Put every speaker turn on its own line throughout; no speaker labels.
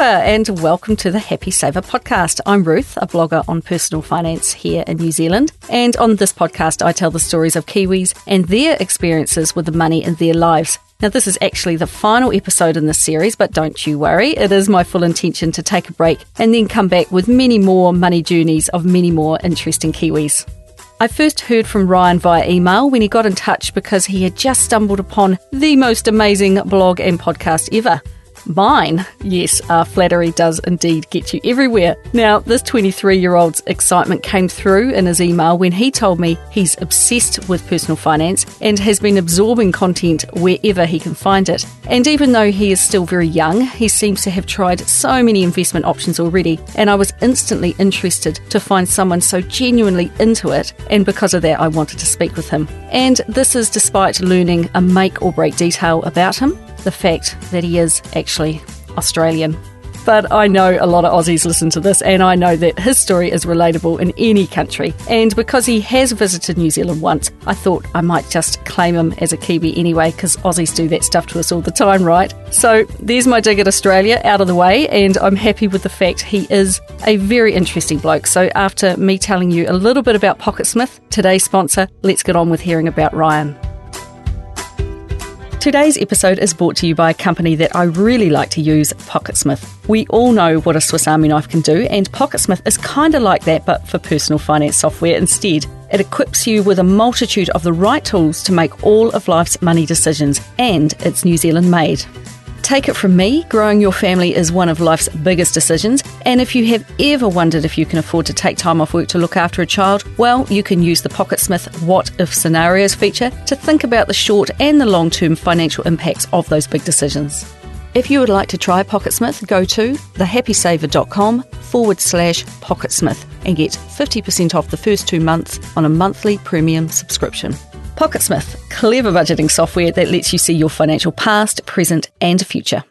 and welcome to the Happy Saver podcast. I'm Ruth, a blogger on personal finance here in New Zealand. And on this podcast, I tell the stories of Kiwis and their experiences with the money in their lives. Now, this is actually the final episode in this series, but don't you worry, it is my full intention to take a break and then come back with many more money journeys of many more interesting Kiwis. I first heard from Ryan via email when he got in touch because he had just stumbled upon the most amazing blog and podcast ever. Mine. Yes, uh, flattery does indeed get you everywhere. Now, this 23 year old's excitement came through in his email when he told me he's obsessed with personal finance and has been absorbing content wherever he can find it. And even though he is still very young, he seems to have tried so many investment options already. And I was instantly interested to find someone so genuinely into it. And because of that, I wanted to speak with him. And this is despite learning a make or break detail about him the fact that he is actually Australian. But I know a lot of Aussies listen to this, and I know that his story is relatable in any country. And because he has visited New Zealand once, I thought I might just claim him as a Kiwi anyway, because Aussies do that stuff to us all the time, right? So there's my dig at Australia out of the way, and I'm happy with the fact he is a very interesting bloke. So after me telling you a little bit about Pocketsmith, today's sponsor, let's get on with hearing about Ryan. Today's episode is brought to you by a company that I really like to use, Pocketsmith. We all know what a Swiss Army knife can do, and Pocketsmith is kind of like that, but for personal finance software instead. It equips you with a multitude of the right tools to make all of life's money decisions, and it's New Zealand made. Take it from me, growing your family is one of life's biggest decisions. And if you have ever wondered if you can afford to take time off work to look after a child, well, you can use the Pocketsmith What If Scenarios feature to think about the short and the long term financial impacts of those big decisions. If you would like to try Pocketsmith, go to thehappysaver.com forward slash Pocketsmith and get 50% off the first two months on a monthly premium subscription. Pocketsmith, clever budgeting software that lets you see your financial past, present, and future.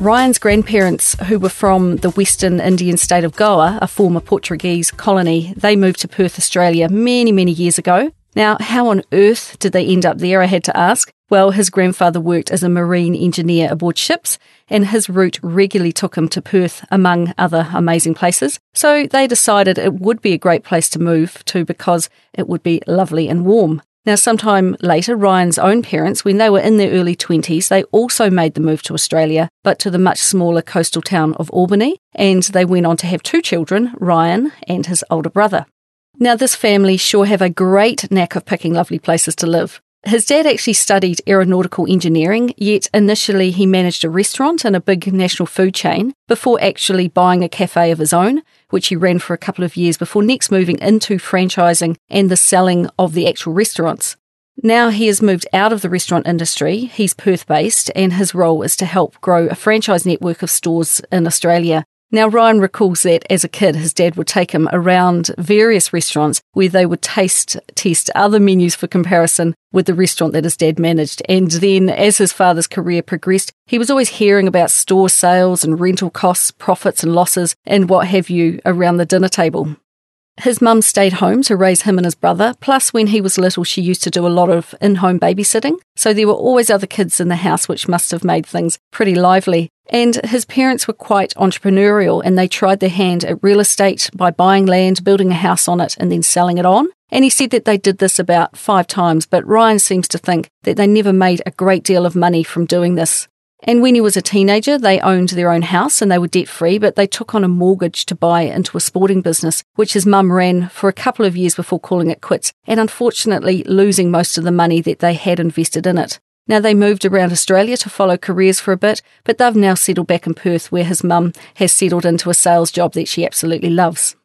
Ryan's grandparents, who were from the western Indian state of Goa, a former Portuguese colony, they moved to Perth, Australia many, many years ago. Now, how on earth did they end up there? I had to ask. Well, his grandfather worked as a marine engineer aboard ships, and his route regularly took him to Perth, among other amazing places. So they decided it would be a great place to move to because it would be lovely and warm. Now, sometime later, Ryan's own parents, when they were in their early 20s, they also made the move to Australia, but to the much smaller coastal town of Albany, and they went on to have two children, Ryan and his older brother. Now, this family sure have a great knack of picking lovely places to live. His dad actually studied aeronautical engineering, yet initially he managed a restaurant in a big national food chain before actually buying a cafe of his own, which he ran for a couple of years before next moving into franchising and the selling of the actual restaurants. Now he has moved out of the restaurant industry. He's Perth based, and his role is to help grow a franchise network of stores in Australia now, Ryan recalls that as a kid, his dad would take him around various restaurants where they would taste test other menus for comparison with the restaurant that his dad managed. And then, as his father's career progressed, he was always hearing about store sales and rental costs, profits and losses, and what have you around the dinner table. His mum stayed home to raise him and his brother, plus, when he was little, she used to do a lot of in home babysitting. So there were always other kids in the house, which must have made things pretty lively. And his parents were quite entrepreneurial and they tried their hand at real estate by buying land, building a house on it, and then selling it on. And he said that they did this about five times, but Ryan seems to think that they never made a great deal of money from doing this. And when he was a teenager, they owned their own house and they were debt free, but they took on a mortgage to buy into a sporting business, which his mum ran for a couple of years before calling it quits and unfortunately losing most of the money that they had invested in it. Now, they moved around Australia to follow careers for a bit, but they've now settled back in Perth where his mum has settled into a sales job that she absolutely loves.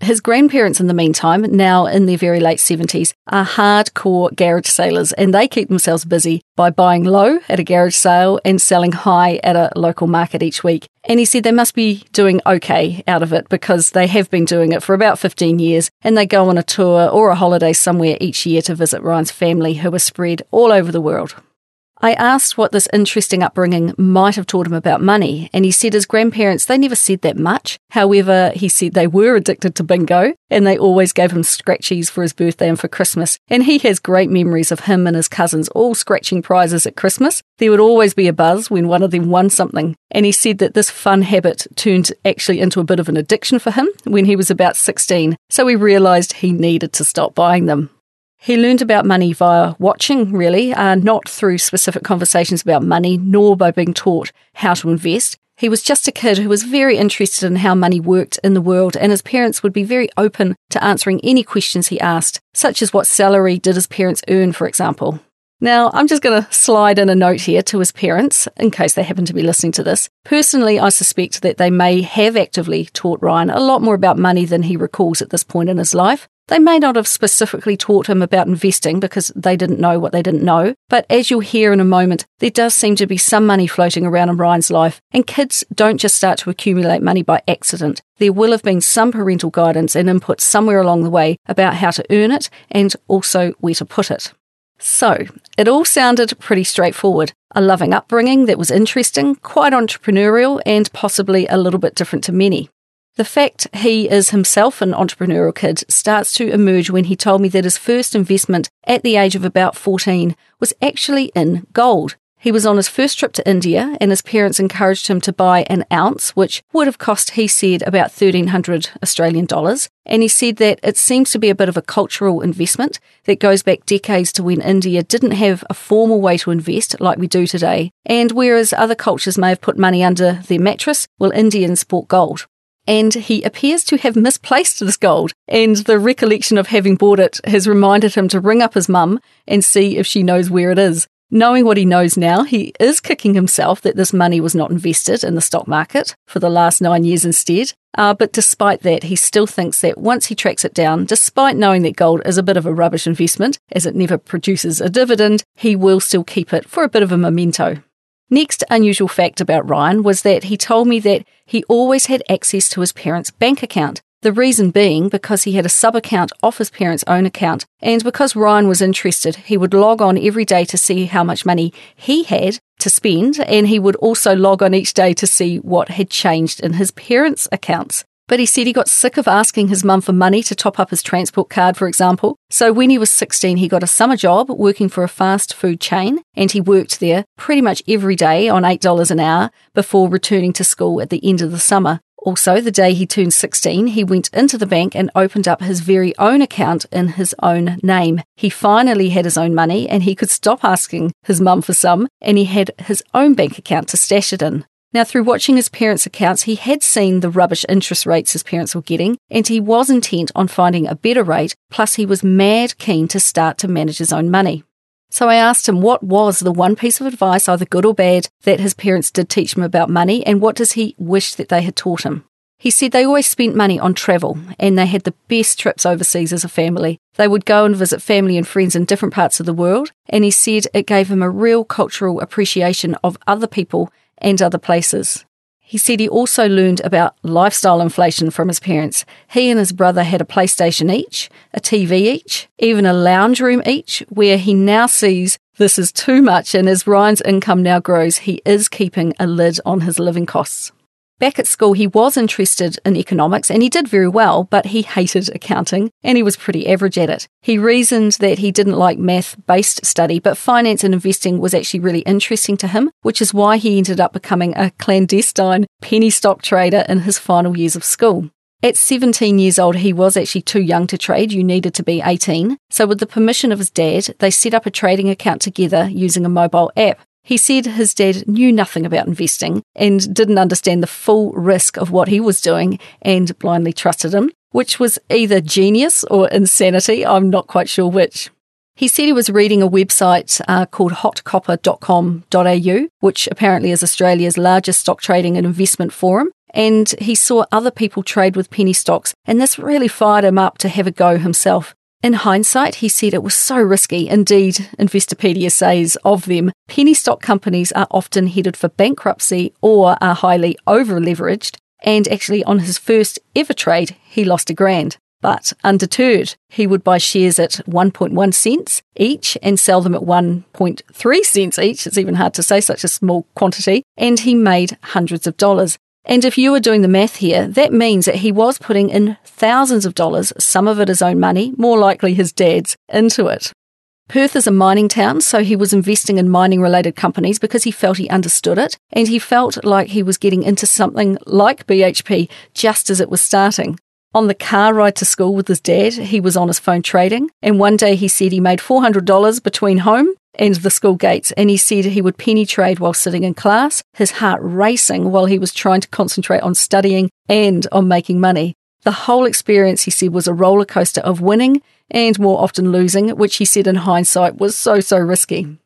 His grandparents, in the meantime, now in their very late 70s, are hardcore garage sailors and they keep themselves busy by buying low at a garage sale and selling high at a local market each week. And he said they must be doing okay out of it because they have been doing it for about 15 years and they go on a tour or a holiday somewhere each year to visit Ryan's family who are spread all over the world. I asked what this interesting upbringing might have taught him about money, and he said his grandparents, they never said that much. However, he said they were addicted to bingo, and they always gave him scratchies for his birthday and for Christmas. And he has great memories of him and his cousins all scratching prizes at Christmas. There would always be a buzz when one of them won something. And he said that this fun habit turned actually into a bit of an addiction for him when he was about 16, so he realised he needed to stop buying them. He learned about money via watching, really, uh, not through specific conversations about money, nor by being taught how to invest. He was just a kid who was very interested in how money worked in the world, and his parents would be very open to answering any questions he asked, such as what salary did his parents earn, for example. Now, I'm just going to slide in a note here to his parents, in case they happen to be listening to this. Personally, I suspect that they may have actively taught Ryan a lot more about money than he recalls at this point in his life. They may not have specifically taught him about investing because they didn't know what they didn't know, but as you'll hear in a moment, there does seem to be some money floating around in Ryan's life, and kids don't just start to accumulate money by accident. There will have been some parental guidance and input somewhere along the way about how to earn it and also where to put it. So, it all sounded pretty straightforward. A loving upbringing that was interesting, quite entrepreneurial, and possibly a little bit different to many. The fact he is himself an entrepreneurial kid starts to emerge when he told me that his first investment at the age of about 14 was actually in gold. He was on his first trip to India and his parents encouraged him to buy an ounce, which would have cost, he said, about 1300 Australian dollars. And he said that it seems to be a bit of a cultural investment that goes back decades to when India didn't have a formal way to invest like we do today. And whereas other cultures may have put money under their mattress, well, Indians bought gold and he appears to have misplaced this gold. And the recollection of having bought it has reminded him to ring up his mum and see if she knows where it is. Knowing what he knows now, he is kicking himself that this money was not invested in the stock market for the last nine years instead. Uh, but despite that, he still thinks that once he tracks it down, despite knowing that gold is a bit of a rubbish investment, as it never produces a dividend, he will still keep it for a bit of a memento. Next unusual fact about Ryan was that he told me that he always had access to his parents' bank account. The reason being because he had a sub account off his parents' own account, and because Ryan was interested, he would log on every day to see how much money he had to spend, and he would also log on each day to see what had changed in his parents' accounts. But he said he got sick of asking his mum for money to top up his transport card, for example. So when he was 16, he got a summer job working for a fast food chain, and he worked there pretty much every day on $8 an hour before returning to school at the end of the summer. Also, the day he turned 16, he went into the bank and opened up his very own account in his own name. He finally had his own money and he could stop asking his mum for some, and he had his own bank account to stash it in. Now, through watching his parents' accounts, he had seen the rubbish interest rates his parents were getting, and he was intent on finding a better rate, plus, he was mad keen to start to manage his own money. So I asked him what was the one piece of advice, either good or bad, that his parents did teach him about money, and what does he wish that they had taught him? He said they always spent money on travel and they had the best trips overseas as a family. They would go and visit family and friends in different parts of the world, and he said it gave him a real cultural appreciation of other people and other places. He said he also learned about lifestyle inflation from his parents. He and his brother had a PlayStation each, a TV each, even a lounge room each, where he now sees this is too much, and as Ryan's income now grows, he is keeping a lid on his living costs. Back at school, he was interested in economics and he did very well, but he hated accounting and he was pretty average at it. He reasoned that he didn't like math based study, but finance and investing was actually really interesting to him, which is why he ended up becoming a clandestine penny stock trader in his final years of school. At 17 years old, he was actually too young to trade. You needed to be 18. So, with the permission of his dad, they set up a trading account together using a mobile app. He said his dad knew nothing about investing and didn't understand the full risk of what he was doing and blindly trusted him, which was either genius or insanity. I'm not quite sure which. He said he was reading a website uh, called hotcopper.com.au, which apparently is Australia's largest stock trading and investment forum. And he saw other people trade with penny stocks, and this really fired him up to have a go himself. In hindsight, he said it was so risky. Indeed, Investopedia says of them, penny stock companies are often headed for bankruptcy or are highly over leveraged. And actually, on his first ever trade, he lost a grand. But undeterred, he would buy shares at 1.1 cents each and sell them at 1.3 cents each. It's even hard to say such a small quantity. And he made hundreds of dollars. And if you are doing the math here, that means that he was putting in thousands of dollars, some of it his own money, more likely his dad's, into it. Perth is a mining town, so he was investing in mining related companies because he felt he understood it and he felt like he was getting into something like BHP just as it was starting. On the car ride to school with his dad, he was on his phone trading, and one day he said he made $400 between home and the school gates, and he said he would penny trade while sitting in class, his heart racing while he was trying to concentrate on studying and on making money. The whole experience, he said, was a roller coaster of winning and more often losing, which he said in hindsight was so, so risky.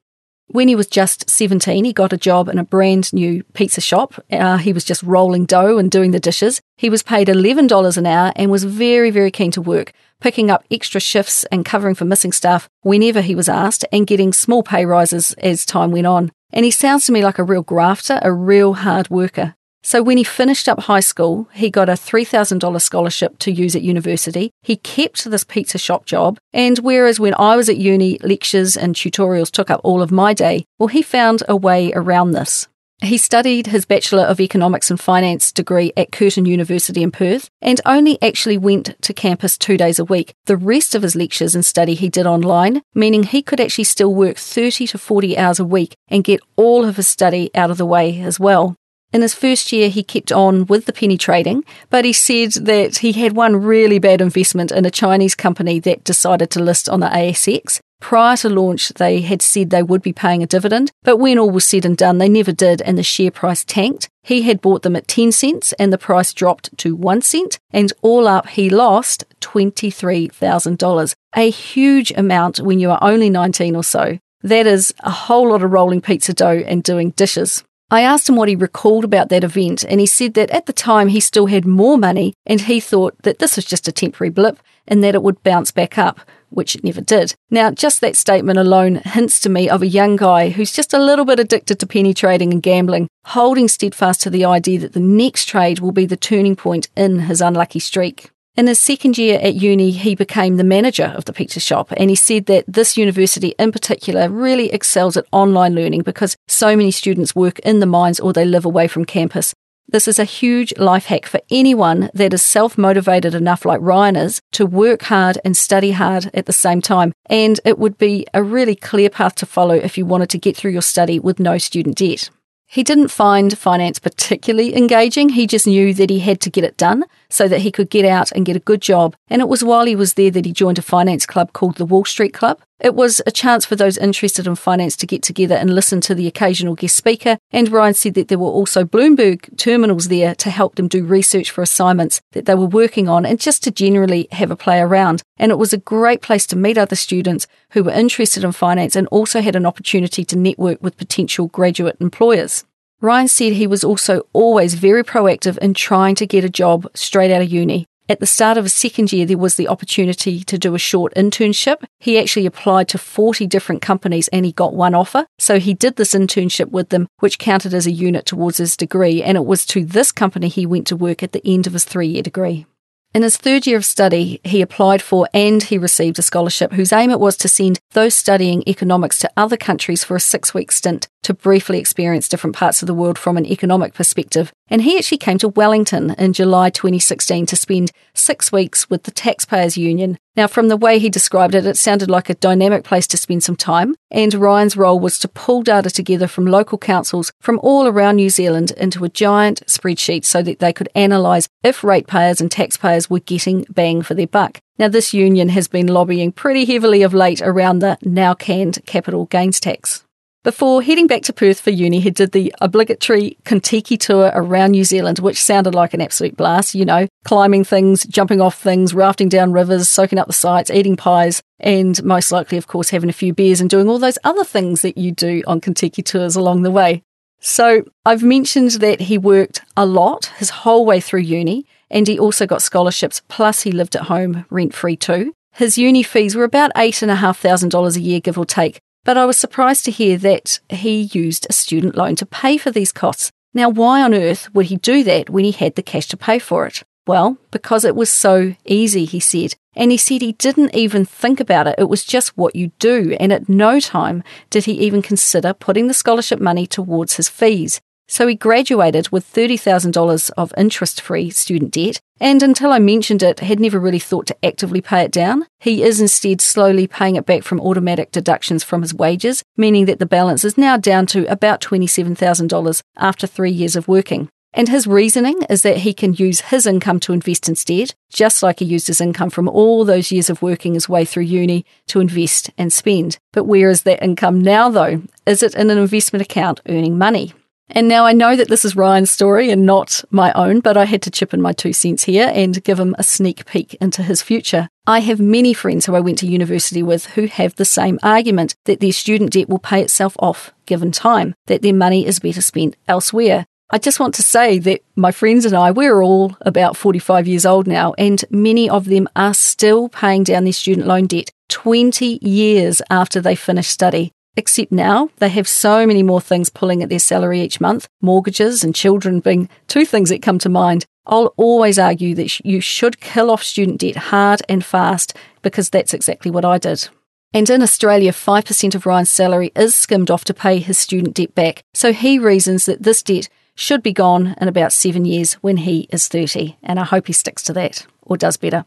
When he was just 17, he got a job in a brand new pizza shop. Uh, he was just rolling dough and doing the dishes. He was paid $11 an hour and was very, very keen to work, picking up extra shifts and covering for missing staff whenever he was asked and getting small pay rises as time went on. And he sounds to me like a real grafter, a real hard worker. So when he finished up high school, he got a $3,000 scholarship to use at university. He kept this pizza shop job. And whereas when I was at uni, lectures and tutorials took up all of my day, well, he found a way around this. He studied his Bachelor of Economics and Finance degree at Curtin University in Perth and only actually went to campus two days a week. The rest of his lectures and study he did online, meaning he could actually still work 30 to 40 hours a week and get all of his study out of the way as well. In his first year, he kept on with the penny trading, but he said that he had one really bad investment in a Chinese company that decided to list on the ASX. Prior to launch, they had said they would be paying a dividend, but when all was said and done, they never did, and the share price tanked. He had bought them at 10 cents, and the price dropped to 1 cent, and all up, he lost $23,000. A huge amount when you are only 19 or so. That is a whole lot of rolling pizza dough and doing dishes. I asked him what he recalled about that event, and he said that at the time he still had more money and he thought that this was just a temporary blip and that it would bounce back up, which it never did. Now, just that statement alone hints to me of a young guy who's just a little bit addicted to penny trading and gambling, holding steadfast to the idea that the next trade will be the turning point in his unlucky streak. In his second year at uni, he became the manager of the pizza shop, and he said that this university in particular really excels at online learning because so many students work in the mines or they live away from campus. This is a huge life hack for anyone that is self motivated enough, like Ryan is, to work hard and study hard at the same time. And it would be a really clear path to follow if you wanted to get through your study with no student debt. He didn't find finance particularly engaging. He just knew that he had to get it done so that he could get out and get a good job. And it was while he was there that he joined a finance club called the Wall Street Club. It was a chance for those interested in finance to get together and listen to the occasional guest speaker. And Ryan said that there were also Bloomberg terminals there to help them do research for assignments that they were working on and just to generally have a play around. And it was a great place to meet other students who were interested in finance and also had an opportunity to network with potential graduate employers. Ryan said he was also always very proactive in trying to get a job straight out of uni. At the start of his second year, there was the opportunity to do a short internship. He actually applied to 40 different companies and he got one offer. So he did this internship with them, which counted as a unit towards his degree. And it was to this company he went to work at the end of his three year degree. In his third year of study, he applied for and he received a scholarship whose aim it was to send those studying economics to other countries for a six week stint to briefly experience different parts of the world from an economic perspective. And he actually came to Wellington in July 2016 to spend six weeks with the Taxpayers Union. Now, from the way he described it, it sounded like a dynamic place to spend some time. And Ryan's role was to pull data together from local councils from all around New Zealand into a giant spreadsheet so that they could analyse if ratepayers and taxpayers were getting bang for their buck. Now, this union has been lobbying pretty heavily of late around the now canned capital gains tax. Before heading back to Perth for uni, he did the obligatory Contiki tour around New Zealand, which sounded like an absolute blast. You know, climbing things, jumping off things, rafting down rivers, soaking up the sights, eating pies, and most likely, of course, having a few beers and doing all those other things that you do on Contiki tours along the way. So I've mentioned that he worked a lot his whole way through uni, and he also got scholarships, plus he lived at home rent free too. His uni fees were about $8,500 a year, give or take, but I was surprised to hear that he used a student loan to pay for these costs. Now, why on earth would he do that when he had the cash to pay for it? Well, because it was so easy, he said. And he said he didn't even think about it. It was just what you do. And at no time did he even consider putting the scholarship money towards his fees. So he graduated with $30,000 of interest free student debt, and until I mentioned it, had never really thought to actively pay it down. He is instead slowly paying it back from automatic deductions from his wages, meaning that the balance is now down to about $27,000 after three years of working. And his reasoning is that he can use his income to invest instead, just like he used his income from all those years of working his way through uni to invest and spend. But where is that income now, though? Is it in an investment account earning money? And now I know that this is Ryan's story and not my own, but I had to chip in my two cents here and give him a sneak peek into his future. I have many friends who I went to university with who have the same argument that their student debt will pay itself off given time, that their money is better spent elsewhere. I just want to say that my friends and I, we're all about 45 years old now, and many of them are still paying down their student loan debt 20 years after they finish study. Except now they have so many more things pulling at their salary each month, mortgages and children being two things that come to mind. I'll always argue that you should kill off student debt hard and fast because that's exactly what I did. And in Australia, 5% of Ryan's salary is skimmed off to pay his student debt back. So he reasons that this debt should be gone in about seven years when he is 30. And I hope he sticks to that or does better.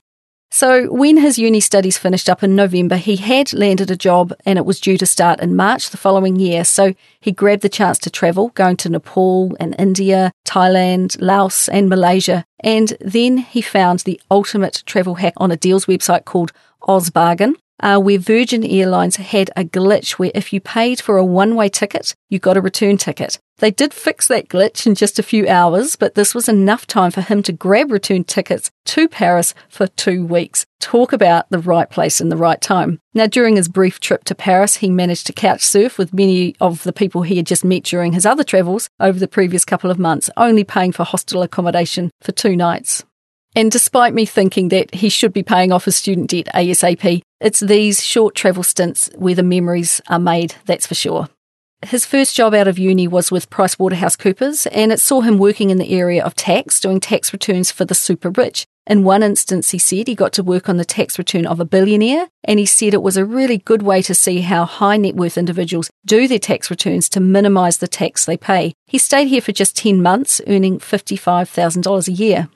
So, when his uni studies finished up in November, he had landed a job and it was due to start in March the following year. So, he grabbed the chance to travel, going to Nepal and India, Thailand, Laos, and Malaysia. And then he found the ultimate travel hack on a deals website called Ozbargain uh, where Virgin Airlines had a glitch where if you paid for a one way ticket, you got a return ticket. They did fix that glitch in just a few hours, but this was enough time for him to grab return tickets to Paris for two weeks. Talk about the right place and the right time. Now, during his brief trip to Paris, he managed to couch surf with many of the people he had just met during his other travels over the previous couple of months, only paying for hostel accommodation for two nights. And despite me thinking that he should be paying off his student debt ASAP, it's these short travel stints where the memories are made, that's for sure. His first job out of uni was with PricewaterhouseCoopers, and it saw him working in the area of tax, doing tax returns for the super rich. In one instance, he said he got to work on the tax return of a billionaire, and he said it was a really good way to see how high net worth individuals do their tax returns to minimise the tax they pay. He stayed here for just 10 months, earning $55,000 a year.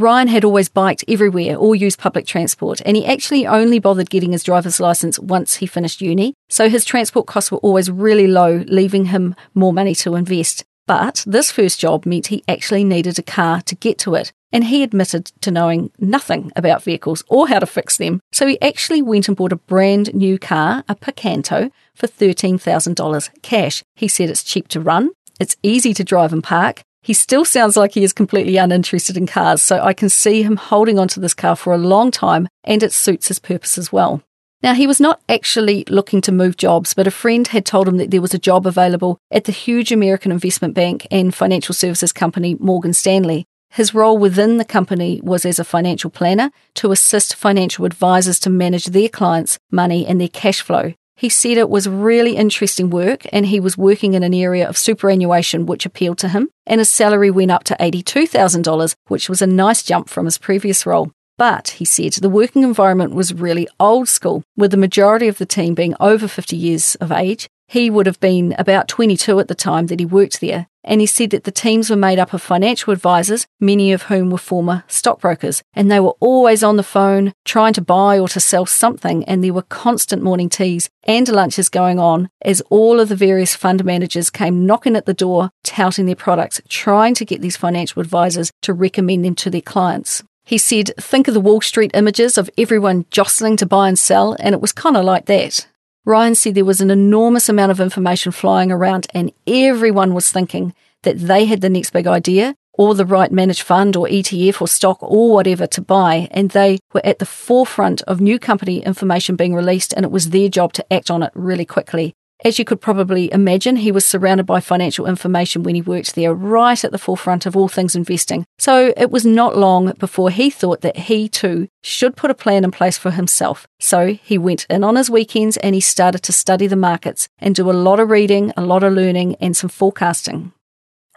Ryan had always biked everywhere or used public transport, and he actually only bothered getting his driver's license once he finished uni, so his transport costs were always really low, leaving him more money to invest. But this first job meant he actually needed a car to get to it, and he admitted to knowing nothing about vehicles or how to fix them, so he actually went and bought a brand new car, a Picanto, for $13,000 cash. He said it's cheap to run, it's easy to drive and park, he still sounds like he is completely uninterested in cars, so I can see him holding onto this car for a long time and it suits his purpose as well. Now, he was not actually looking to move jobs, but a friend had told him that there was a job available at the huge American investment bank and financial services company Morgan Stanley. His role within the company was as a financial planner to assist financial advisors to manage their clients' money and their cash flow. He said it was really interesting work and he was working in an area of superannuation which appealed to him, and his salary went up to $82,000, which was a nice jump from his previous role. But, he said, the working environment was really old school, with the majority of the team being over 50 years of age, he would have been about 22 at the time that he worked there, and he said that the teams were made up of financial advisors, many of whom were former stockbrokers, and they were always on the phone trying to buy or to sell something, and there were constant morning teas and lunches going on as all of the various fund managers came knocking at the door, touting their products, trying to get these financial advisors to recommend them to their clients. He said, Think of the Wall Street images of everyone jostling to buy and sell, and it was kind of like that. Ryan said there was an enormous amount of information flying around, and everyone was thinking that they had the next big idea or the right managed fund or ETF or stock or whatever to buy. And they were at the forefront of new company information being released, and it was their job to act on it really quickly. As you could probably imagine, he was surrounded by financial information when he worked there, right at the forefront of all things investing. So it was not long before he thought that he too should put a plan in place for himself. So he went in on his weekends and he started to study the markets and do a lot of reading, a lot of learning, and some forecasting.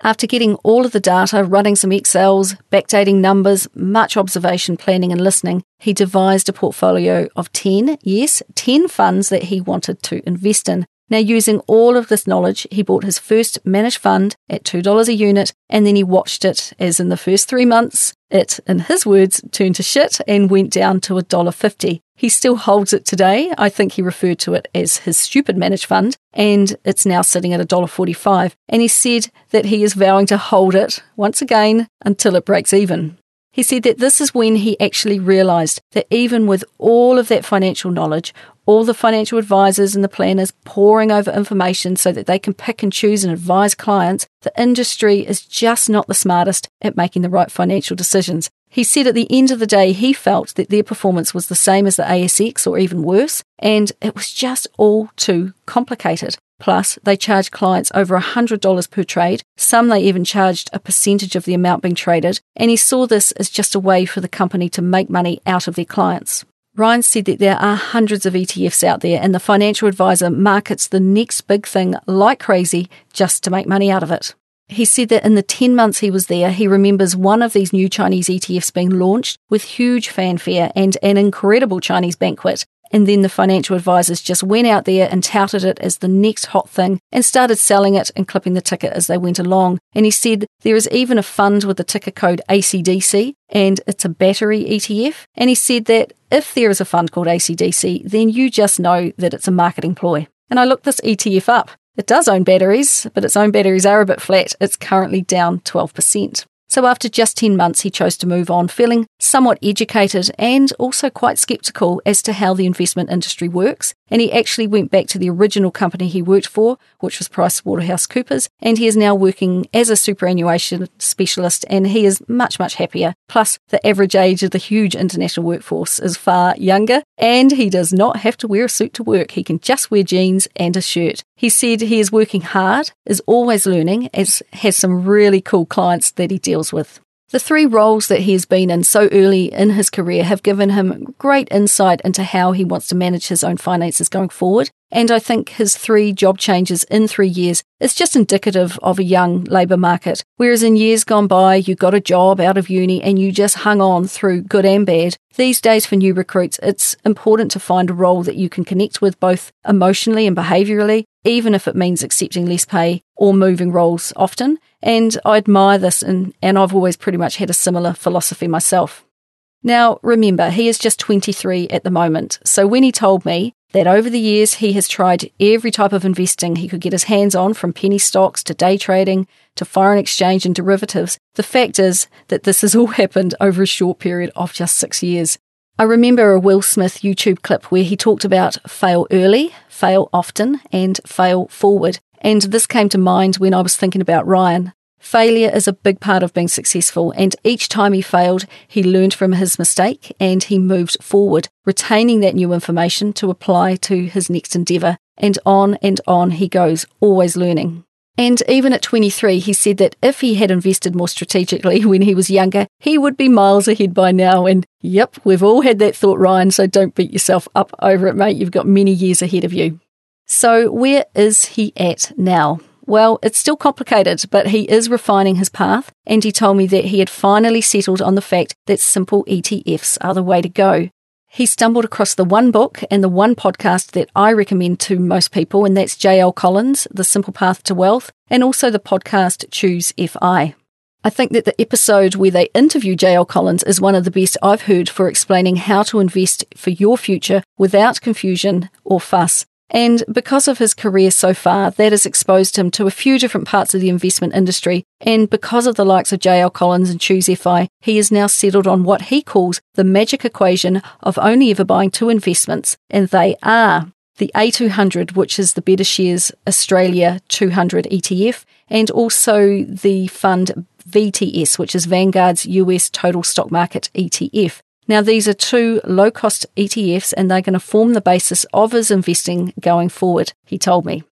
After getting all of the data, running some Excels, backdating numbers, much observation, planning, and listening, he devised a portfolio of 10, yes, 10 funds that he wanted to invest in. Now, using all of this knowledge, he bought his first managed fund at $2 a unit, and then he watched it as in the first three months, it, in his words, turned to shit and went down to $1.50. He still holds it today. I think he referred to it as his stupid managed fund, and it's now sitting at $1.45. And he said that he is vowing to hold it once again until it breaks even. He said that this is when he actually realised that even with all of that financial knowledge, all the financial advisors and the planners poring over information so that they can pick and choose and advise clients, the industry is just not the smartest at making the right financial decisions. He said at the end of the day, he felt that their performance was the same as the ASX or even worse, and it was just all too complicated. Plus, they charged clients over $100 per trade. Some they even charged a percentage of the amount being traded, and he saw this as just a way for the company to make money out of their clients. Ryan said that there are hundreds of ETFs out there, and the financial advisor markets the next big thing like crazy just to make money out of it. He said that in the 10 months he was there, he remembers one of these new Chinese ETFs being launched with huge fanfare and an incredible Chinese banquet. And then the financial advisors just went out there and touted it as the next hot thing and started selling it and clipping the ticket as they went along. And he said there is even a fund with the ticker code ACDC and it's a battery ETF. And he said that if there is a fund called ACDC, then you just know that it's a marketing ploy. And I looked this ETF up. It does own batteries, but its own batteries are a bit flat. It's currently down 12%. So after just 10 months, he chose to move on, feeling somewhat educated and also quite skeptical as to how the investment industry works. And he actually went back to the original company he worked for, which was PricewaterhouseCoopers, and he is now working as a superannuation specialist and he is much, much happier. Plus, the average age of the huge international workforce is far younger, and he does not have to wear a suit to work. He can just wear jeans and a shirt. He said he is working hard, is always learning, as has some really cool clients that he deals with. The three roles that he has been in so early in his career have given him great insight into how he wants to manage his own finances going forward. And I think his three job changes in three years is just indicative of a young labour market. Whereas in years gone by, you got a job out of uni and you just hung on through good and bad. These days, for new recruits, it's important to find a role that you can connect with both emotionally and behaviourally, even if it means accepting less pay or moving roles often. And I admire this, and, and I've always pretty much had a similar philosophy myself. Now, remember, he is just 23 at the moment. So when he told me that over the years he has tried every type of investing he could get his hands on, from penny stocks to day trading to foreign exchange and derivatives, the fact is that this has all happened over a short period of just six years. I remember a Will Smith YouTube clip where he talked about fail early, fail often, and fail forward. And this came to mind when I was thinking about Ryan. Failure is a big part of being successful, and each time he failed, he learned from his mistake and he moved forward, retaining that new information to apply to his next endeavour. And on and on he goes, always learning. And even at 23, he said that if he had invested more strategically when he was younger, he would be miles ahead by now. And yep, we've all had that thought, Ryan, so don't beat yourself up over it, mate. You've got many years ahead of you. So, where is he at now? Well, it's still complicated, but he is refining his path, and he told me that he had finally settled on the fact that simple ETFs are the way to go. He stumbled across the one book and the one podcast that I recommend to most people, and that's J.L. Collins, The Simple Path to Wealth, and also the podcast Choose FI. I think that the episode where they interview J.L. Collins is one of the best I've heard for explaining how to invest for your future without confusion or fuss. And because of his career so far, that has exposed him to a few different parts of the investment industry. And because of the likes of J.L. Collins and Choose FI, he is now settled on what he calls the magic equation of only ever buying two investments, and they are the A200, which is the BetaShares Australia 200 ETF, and also the fund VTS, which is Vanguard's US Total Stock Market ETF. Now, these are two low cost ETFs and they're going to form the basis of his investing going forward, he told me.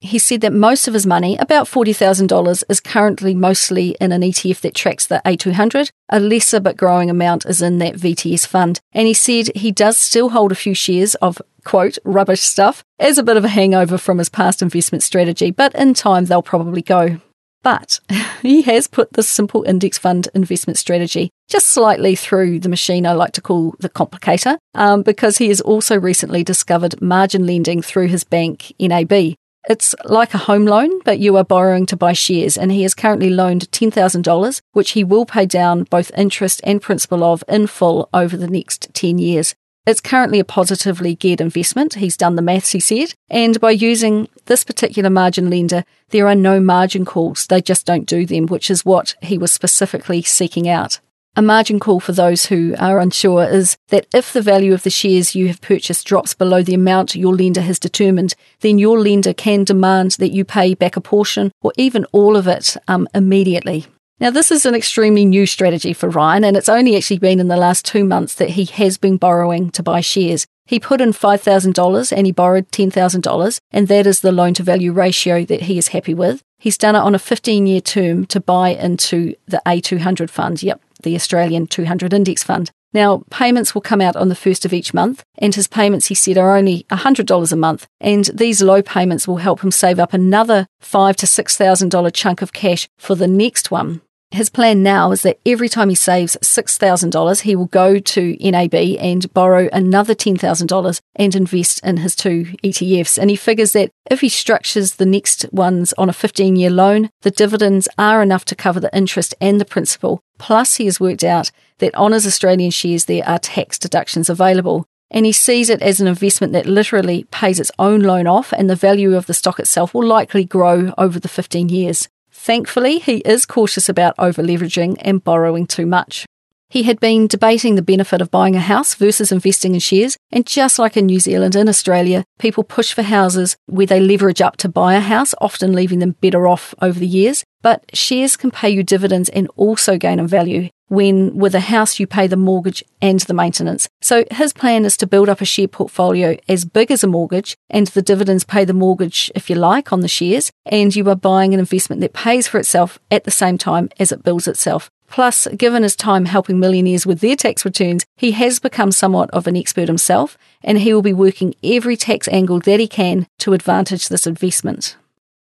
He said that most of his money, about $40,000, is currently mostly in an ETF that tracks the A200. A lesser but growing amount is in that VTS fund. And he said he does still hold a few shares of, quote, rubbish stuff as a bit of a hangover from his past investment strategy, but in time they'll probably go. But he has put this simple index fund investment strategy just slightly through the machine I like to call the complicator, um, because he has also recently discovered margin lending through his bank, NAB. It's like a home loan, but you are borrowing to buy shares, and he has currently loaned $10,000, which he will pay down both interest and principal of in full over the next 10 years. It's currently a positively geared investment. He's done the maths, he said. And by using this particular margin lender, there are no margin calls. They just don't do them, which is what he was specifically seeking out. A margin call for those who are unsure is that if the value of the shares you have purchased drops below the amount your lender has determined, then your lender can demand that you pay back a portion or even all of it um, immediately. Now, this is an extremely new strategy for Ryan, and it's only actually been in the last two months that he has been borrowing to buy shares. He put in $5,000 and he borrowed $10,000, and that is the loan to value ratio that he is happy with. He's done it on a 15 year term to buy into the A200 fund. Yep, the Australian 200 Index Fund. Now, payments will come out on the first of each month, and his payments, he said, are only $100 a month. And these low payments will help him save up another five to $6,000 chunk of cash for the next one. His plan now is that every time he saves $6,000, he will go to NAB and borrow another $10,000 and invest in his two ETFs. And he figures that if he structures the next ones on a 15 year loan, the dividends are enough to cover the interest and the principal. Plus, he has worked out that on his Australian shares, there are tax deductions available. And he sees it as an investment that literally pays its own loan off, and the value of the stock itself will likely grow over the 15 years. Thankfully, he is cautious about over leveraging and borrowing too much. He had been debating the benefit of buying a house versus investing in shares, and just like in New Zealand and Australia, people push for houses where they leverage up to buy a house, often leaving them better off over the years. But shares can pay you dividends and also gain in value when with a house you pay the mortgage and the maintenance. So his plan is to build up a share portfolio as big as a mortgage and the dividends pay the mortgage if you like on the shares and you are buying an investment that pays for itself at the same time as it builds itself. Plus, given his time helping millionaires with their tax returns, he has become somewhat of an expert himself and he will be working every tax angle that he can to advantage this investment.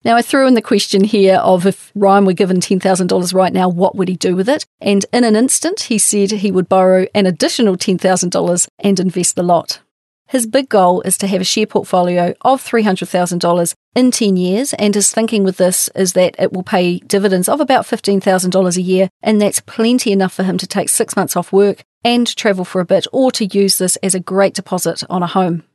Now, I threw in the question here of if Ryan were given $10,000 right now, what would he do with it? And in an instant, he said he would borrow an additional $10,000 and invest the lot. His big goal is to have a share portfolio of $300,000 in 10 years, and his thinking with this is that it will pay dividends of about $15,000 a year, and that's plenty enough for him to take six months off work and travel for a bit, or to use this as a great deposit on a home.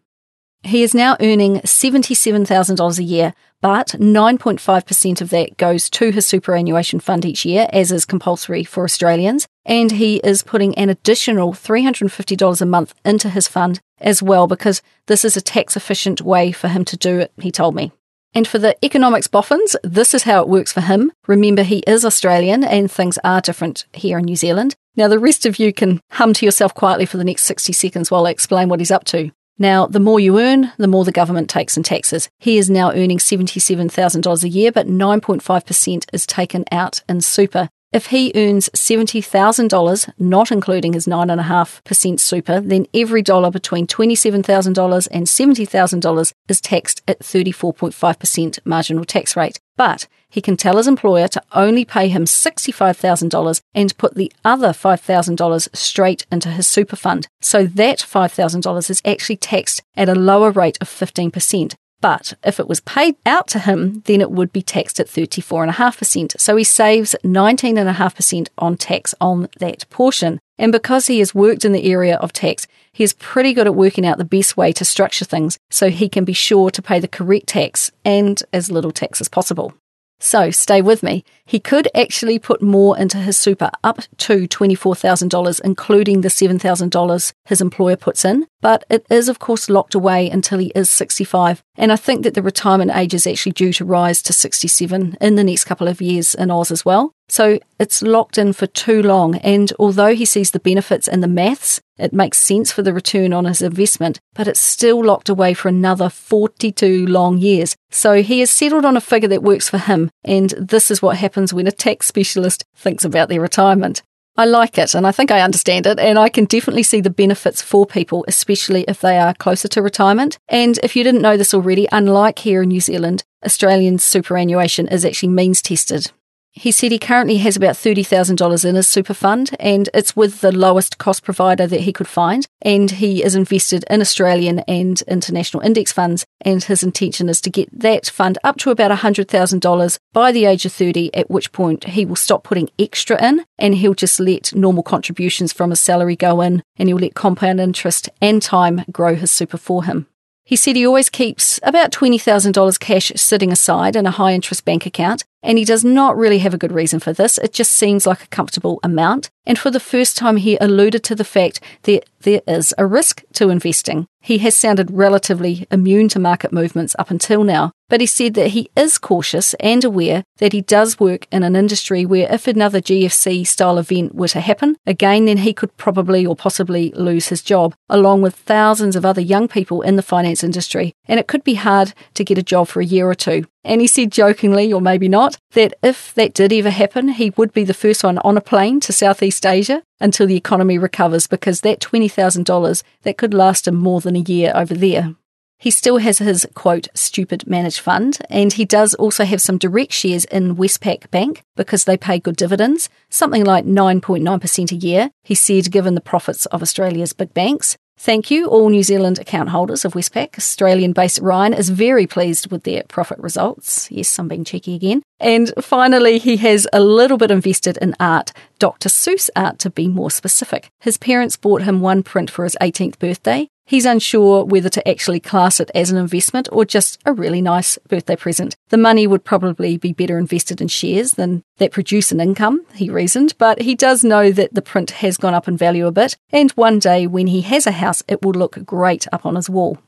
He is now earning $77,000 a year, but 9.5% of that goes to his superannuation fund each year, as is compulsory for Australians. And he is putting an additional $350 a month into his fund as well, because this is a tax efficient way for him to do it, he told me. And for the economics boffins, this is how it works for him. Remember, he is Australian and things are different here in New Zealand. Now, the rest of you can hum to yourself quietly for the next 60 seconds while I explain what he's up to. Now, the more you earn, the more the government takes in taxes. He is now earning $77,000 a year, but 9.5% is taken out in super. If he earns $70,000, not including his 9.5% super, then every dollar between $27,000 and $70,000 is taxed at 34.5% marginal tax rate. But he can tell his employer to only pay him $65,000 and put the other $5,000 straight into his super fund. So that $5,000 is actually taxed at a lower rate of 15%. But if it was paid out to him, then it would be taxed at 34.5%. So he saves 19.5% on tax on that portion. And because he has worked in the area of tax, he is pretty good at working out the best way to structure things so he can be sure to pay the correct tax and as little tax as possible. So stay with me. He could actually put more into his super up to $24,000, including the $7,000 his employer puts in. But it is, of course, locked away until he is 65. And I think that the retirement age is actually due to rise to 67 in the next couple of years in Oz as well. So it's locked in for too long. And although he sees the benefits and the maths, it makes sense for the return on his investment, but it's still locked away for another 42 long years. So he has settled on a figure that works for him. And this is what happens when a tax specialist thinks about their retirement. I like it and I think I understand it, and I can definitely see the benefits for people, especially if they are closer to retirement. And if you didn't know this already, unlike here in New Zealand, Australian superannuation is actually means tested. He said he currently has about $30,000 in his super fund and it's with the lowest cost provider that he could find. And he is invested in Australian and international index funds. And his intention is to get that fund up to about $100,000 by the age of 30, at which point he will stop putting extra in and he'll just let normal contributions from his salary go in and he'll let compound interest and time grow his super for him. He said he always keeps about $20,000 cash sitting aside in a high interest bank account, and he does not really have a good reason for this. It just seems like a comfortable amount. And for the first time, he alluded to the fact that there is a risk to investing. He has sounded relatively immune to market movements up until now, but he said that he is cautious and aware that he does work in an industry where if another GFC style event were to happen, again, then he could probably or possibly lose his job, along with thousands of other young people in the finance industry, and it could be hard to get a job for a year or two. And he said jokingly, or maybe not, that if that did ever happen, he would be the first one on a plane to Southeast Asia until the economy recovers because that $20,000 that could last him more than a year over there. He still has his quote stupid managed fund and he does also have some direct shares in Westpac Bank because they pay good dividends, something like 9.9% a year. He said given the profits of Australia's big banks, Thank you, all New Zealand account holders of Westpac. Australian based Ryan is very pleased with their profit results. Yes, I'm being cheeky again. And finally, he has a little bit invested in art, Dr. Seuss art to be more specific. His parents bought him one print for his 18th birthday, He's unsure whether to actually class it as an investment or just a really nice birthday present. The money would probably be better invested in shares than that produce an income, he reasoned, but he does know that the print has gone up in value a bit, and one day when he has a house, it will look great up on his wall.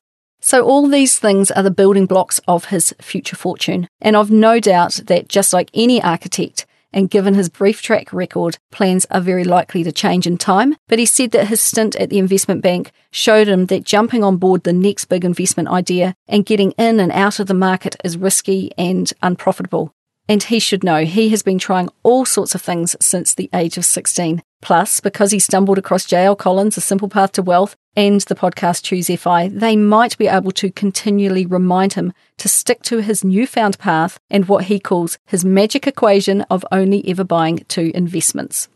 So, all these things are the building blocks of his future fortune. And I've no doubt that just like any architect, and given his brief track record, plans are very likely to change in time. But he said that his stint at the investment bank showed him that jumping on board the next big investment idea and getting in and out of the market is risky and unprofitable. And he should know he has been trying all sorts of things since the age of 16. Plus, because he stumbled across J.L. Collins' A Simple Path to Wealth and the podcast Choose FI, they might be able to continually remind him to stick to his newfound path and what he calls his magic equation of only ever buying two investments.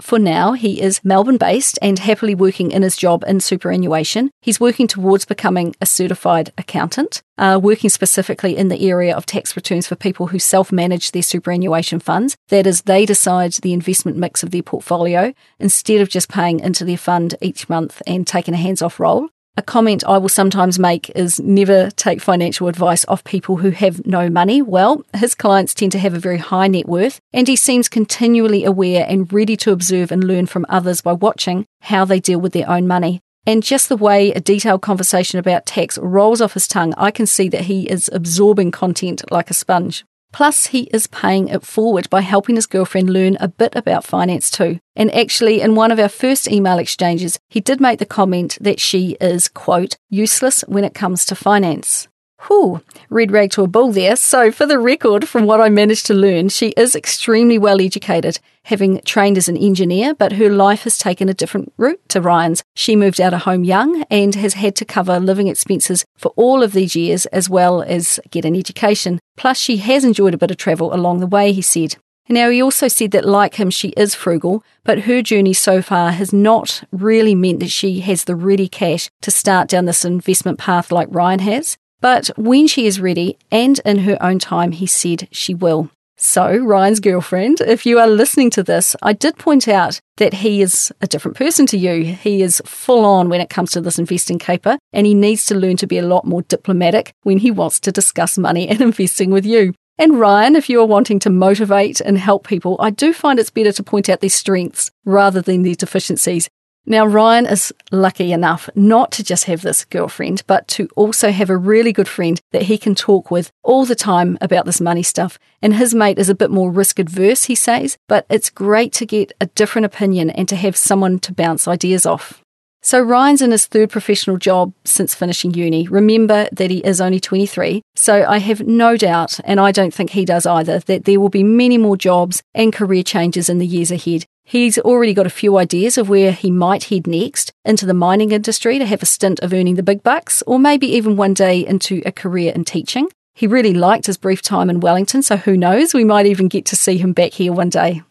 For now, he is Melbourne based and happily working in his job in superannuation. He's working towards becoming a certified accountant, uh, working specifically in the area of tax returns for people who self manage their superannuation funds. That is, they decide the investment mix of their portfolio instead of just paying into their fund each month and taking a hands off role. A comment I will sometimes make is never take financial advice off people who have no money. Well, his clients tend to have a very high net worth, and he seems continually aware and ready to observe and learn from others by watching how they deal with their own money. And just the way a detailed conversation about tax rolls off his tongue, I can see that he is absorbing content like a sponge. Plus, he is paying it forward by helping his girlfriend learn a bit about finance too. And actually, in one of our first email exchanges, he did make the comment that she is, quote, useless when it comes to finance. Whew, red rag to a bull there. So, for the record, from what I managed to learn, she is extremely well educated, having trained as an engineer, but her life has taken a different route to Ryan's. She moved out of home young and has had to cover living expenses for all of these years, as well as get an education. Plus, she has enjoyed a bit of travel along the way, he said. Now, he also said that, like him, she is frugal, but her journey so far has not really meant that she has the ready cash to start down this investment path like Ryan has. But when she is ready and in her own time, he said she will. So, Ryan's girlfriend, if you are listening to this, I did point out that he is a different person to you. He is full on when it comes to this investing caper, and he needs to learn to be a lot more diplomatic when he wants to discuss money and investing with you. And Ryan, if you are wanting to motivate and help people, I do find it's better to point out their strengths rather than their deficiencies. Now, Ryan is lucky enough not to just have this girlfriend, but to also have a really good friend that he can talk with all the time about this money stuff. And his mate is a bit more risk adverse, he says, but it's great to get a different opinion and to have someone to bounce ideas off. So Ryan's in his third professional job since finishing uni. Remember that he is only 23. So I have no doubt, and I don't think he does either, that there will be many more jobs and career changes in the years ahead. He's already got a few ideas of where he might head next into the mining industry to have a stint of earning the big bucks, or maybe even one day into a career in teaching. He really liked his brief time in Wellington, so who knows, we might even get to see him back here one day.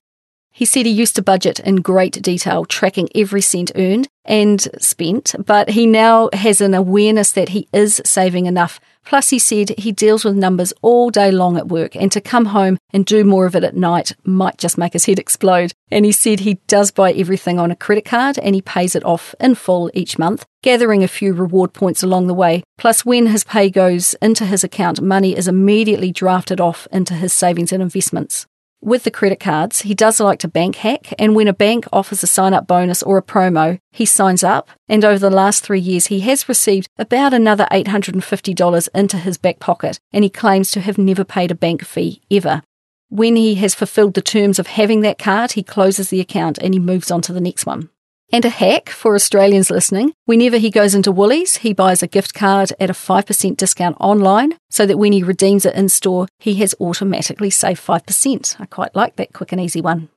He said he used to budget in great detail, tracking every cent earned and spent, but he now has an awareness that he is saving enough. Plus, he said he deals with numbers all day long at work, and to come home and do more of it at night might just make his head explode. And he said he does buy everything on a credit card and he pays it off in full each month, gathering a few reward points along the way. Plus, when his pay goes into his account, money is immediately drafted off into his savings and investments with the credit cards, he does like to bank hack, and when a bank offers a sign up bonus or a promo, he signs up. And over the last three years, he has received about another $850 into his back pocket, and he claims to have never paid a bank fee ever. When he has fulfilled the terms of having that card, he closes the account and he moves on to the next one. And a hack for Australians listening whenever he goes into Woolies, he buys a gift card at a 5% discount online so that when he redeems it in store, he has automatically saved 5%. I quite like that quick and easy one.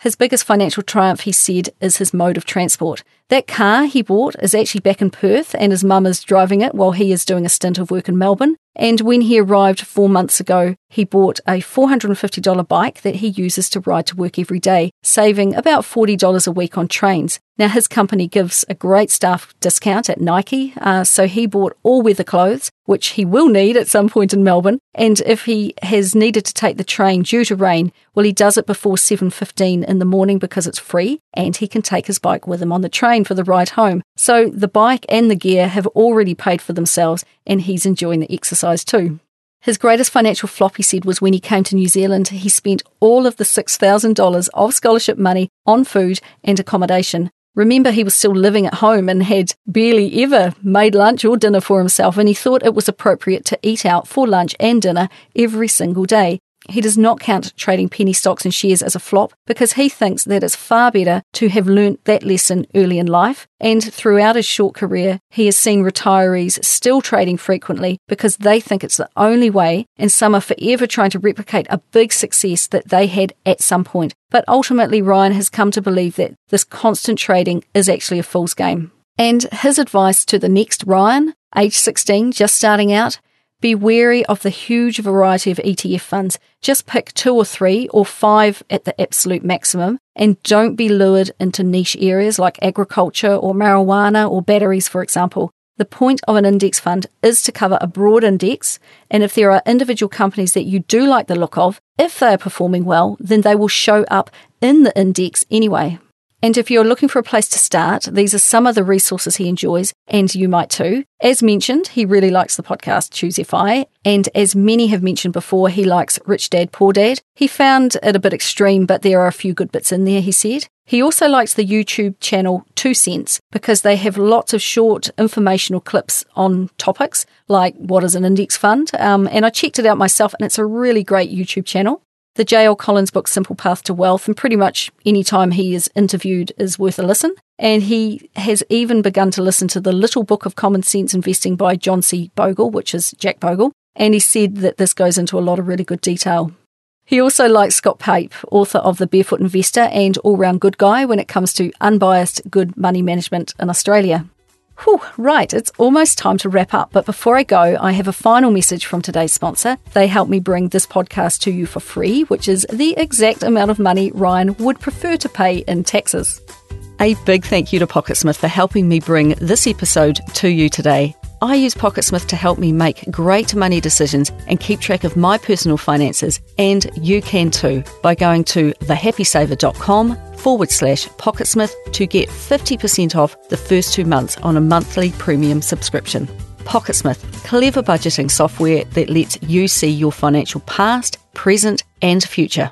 His biggest financial triumph, he said, is his mode of transport. That car he bought is actually back in Perth, and his mum is driving it while he is doing a stint of work in Melbourne. And when he arrived four months ago, he bought a $450 bike that he uses to ride to work every day, saving about $40 a week on trains. Now, his company gives a great staff discount at Nike, uh, so he bought all weather clothes, which he will need at some point in Melbourne. And if he has needed to take the train due to rain, well, he does it before 7.15 in the morning because it's free, and he can take his bike with him on the for the ride home. So the bike and the gear have already paid for themselves, and he's enjoying the exercise too. His greatest financial flop, he said, was when he came to New Zealand. He spent all of the $6,000 of scholarship money on food and accommodation. Remember, he was still living at home and had barely ever made lunch or dinner for himself, and he thought it was appropriate to eat out for lunch and dinner every single day. He does not count trading penny stocks and shares as a flop because he thinks that it's far better to have learnt that lesson early in life. And throughout his short career, he has seen retirees still trading frequently because they think it's the only way, and some are forever trying to replicate a big success that they had at some point. But ultimately, Ryan has come to believe that this constant trading is actually a fool's game. And his advice to the next Ryan, age 16, just starting out, be wary of the huge variety of ETF funds. Just pick two or three or five at the absolute maximum and don't be lured into niche areas like agriculture or marijuana or batteries, for example. The point of an index fund is to cover a broad index, and if there are individual companies that you do like the look of, if they are performing well, then they will show up in the index anyway. And if you're looking for a place to start, these are some of the resources he enjoys, and you might too. As mentioned, he really likes the podcast Choose FI, and as many have mentioned before, he likes Rich Dad Poor Dad. He found it a bit extreme, but there are a few good bits in there, he said. He also likes the YouTube channel Two Cents because they have lots of short informational clips on topics like what is an index fund. Um, and I checked it out myself, and it's a really great YouTube channel the J.L. Collins book, Simple Path to Wealth, and pretty much any time he is interviewed is worth a listen. And he has even begun to listen to the Little Book of Common Sense Investing by John C. Bogle, which is Jack Bogle. And he said that this goes into a lot of really good detail. He also likes Scott Pape, author of The Barefoot Investor and all round good guy when it comes to unbiased good money management in Australia. Whew, right, it's almost time to wrap up. But before I go, I have a final message from today's sponsor. They help me bring this podcast to you for free, which is the exact amount of money Ryan would prefer to pay in taxes. A big thank you to Pocketsmith for helping me bring this episode to you today. I use Pocketsmith to help me make great money decisions and keep track of my personal finances, and you can too by going to thehappysaver.com forward slash Pocketsmith to get 50% off the first two months on a monthly premium subscription. Pocketsmith, clever budgeting software that lets you see your financial past, present, and future.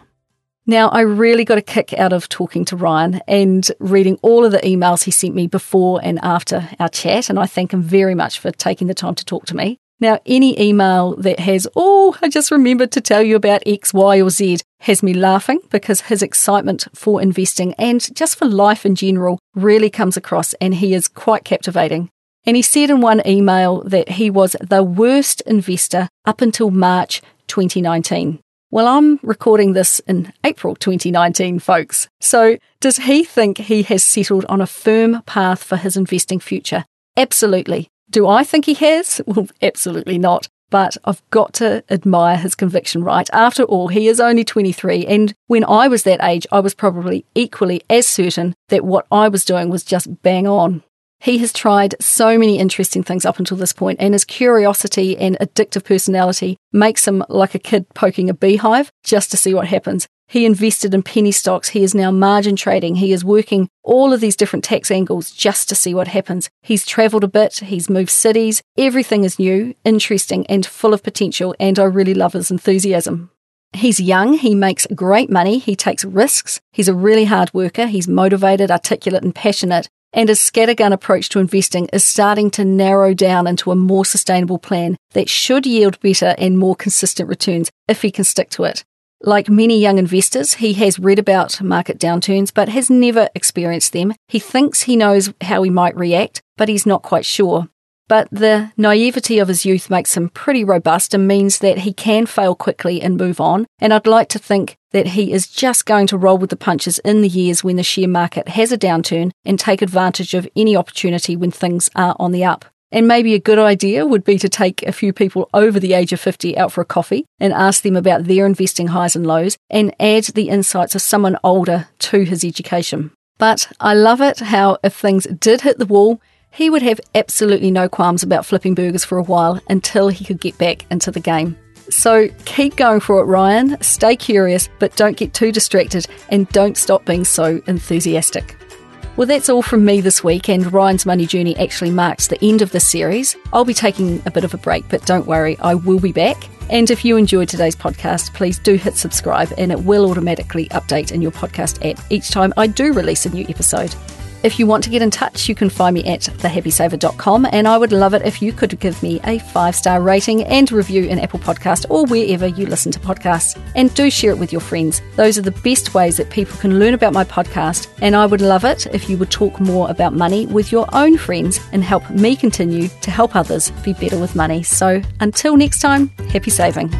Now, I really got a kick out of talking to Ryan and reading all of the emails he sent me before and after our chat, and I thank him very much for taking the time to talk to me. Now, any email that has, oh, I just remembered to tell you about X, Y, or Z has me laughing because his excitement for investing and just for life in general really comes across and he is quite captivating. And he said in one email that he was the worst investor up until March 2019. Well, I'm recording this in April 2019, folks. So, does he think he has settled on a firm path for his investing future? Absolutely. Do I think he has? Well, absolutely not. but I've got to admire his conviction, right? After all, he is only 23, and when I was that age, I was probably equally as certain that what I was doing was just bang on. He has tried so many interesting things up until this point, and his curiosity and addictive personality makes him like a kid poking a beehive just to see what happens. He invested in penny stocks. He is now margin trading. He is working all of these different tax angles just to see what happens. He's traveled a bit. He's moved cities. Everything is new, interesting, and full of potential. And I really love his enthusiasm. He's young. He makes great money. He takes risks. He's a really hard worker. He's motivated, articulate, and passionate. And his scattergun approach to investing is starting to narrow down into a more sustainable plan that should yield better and more consistent returns if he can stick to it. Like many young investors, he has read about market downturns but has never experienced them. He thinks he knows how he might react, but he's not quite sure. But the naivety of his youth makes him pretty robust and means that he can fail quickly and move on. And I'd like to think that he is just going to roll with the punches in the years when the share market has a downturn and take advantage of any opportunity when things are on the up. And maybe a good idea would be to take a few people over the age of 50 out for a coffee and ask them about their investing highs and lows and add the insights of someone older to his education. But I love it how if things did hit the wall, he would have absolutely no qualms about flipping burgers for a while until he could get back into the game. So keep going for it, Ryan. Stay curious, but don't get too distracted and don't stop being so enthusiastic. Well, that's all from me this week, and Ryan's Money Journey actually marks the end of this series. I'll be taking a bit of a break, but don't worry, I will be back. And if you enjoyed today's podcast, please do hit subscribe, and it will automatically update in your podcast app each time I do release a new episode. If you want to get in touch, you can find me at thehappysaver.com, and I would love it if you could give me a five star rating and review in Apple Podcast or wherever you listen to podcasts. And do share it with your friends. Those are the best ways that people can learn about my podcast, and I would love it if you would talk more about money with your own friends and help me continue to help others be better with money. So until next time, happy saving.